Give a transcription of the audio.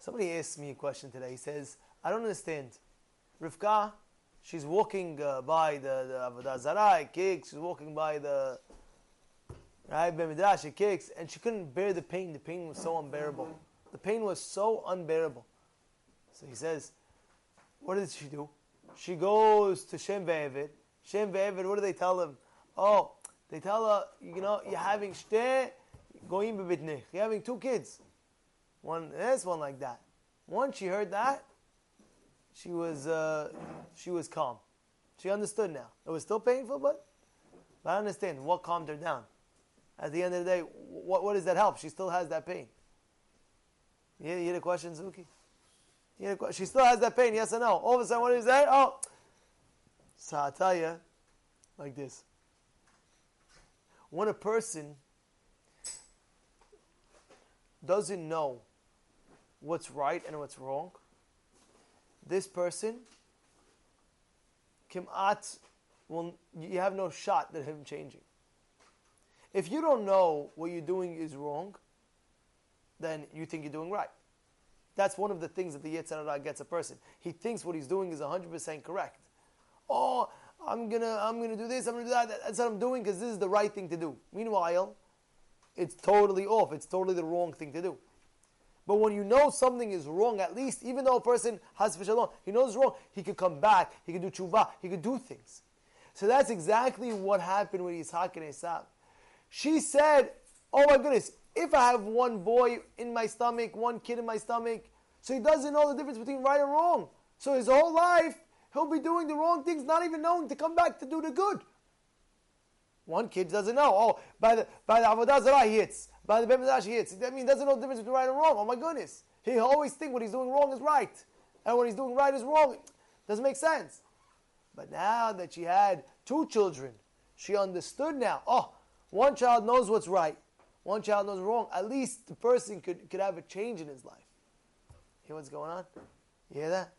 Somebody asked me a question today. He says, I don't understand. Rivka, she's walking uh, by the, the Avodah Zarah, kicks, she's walking by the right, Midrash, it kicks, and she couldn't bear the pain. The pain was so unbearable. The pain was so unbearable. So he says, what did she do? She goes to Shem Ve'evid. Shem Ve'evid, what do they tell him? Oh, they tell her, you know, you're having shte goyim bebitnich. You're having two kids. One this, one like that. Once she heard that, she was uh, she was calm. She understood now. It was still painful, but, but I understand what calmed her down. At the end of the day, what, what does that help? She still has that pain. You, you hear the question, Zuki? You hear the, she still has that pain, yes or no? All of a sudden, what is that? Oh, so i tell you, like this. When a person doesn't know what's right and what's wrong, this person, Kimat, will, you have no shot at him changing. If you don't know what you're doing is wrong, then you think you're doing right. That's one of the things that the Yetzer Hara gets a person. He thinks what he's doing is 100% correct. Oh, I'm gonna, I'm gonna do this, I'm gonna do that. That's what I'm doing because this is the right thing to do. Meanwhile, it's totally off. It's totally the wrong thing to do. But when you know something is wrong, at least, even though a person has shalom, he knows wrong, he could come back, he could do tshuva, he could do things. So that's exactly what happened with Yitzhak and Esav. She said, Oh my goodness, if I have one boy in my stomach, one kid in my stomach, so he doesn't know the difference between right and wrong. So his whole life, he'll be doing the wrong things, not even knowing to come back to do the good. One kid doesn't know. Oh, by the by the avodah zarah he hits. By the bemidrash he hits. I mean, doesn't know the difference between right and wrong. Oh my goodness, he always think what he's doing wrong is right, and what he's doing right is wrong. Doesn't make sense. But now that she had two children, she understood now. Oh, one child knows what's right, one child knows wrong. At least the person could, could have a change in his life. Hear what's going on? You hear that?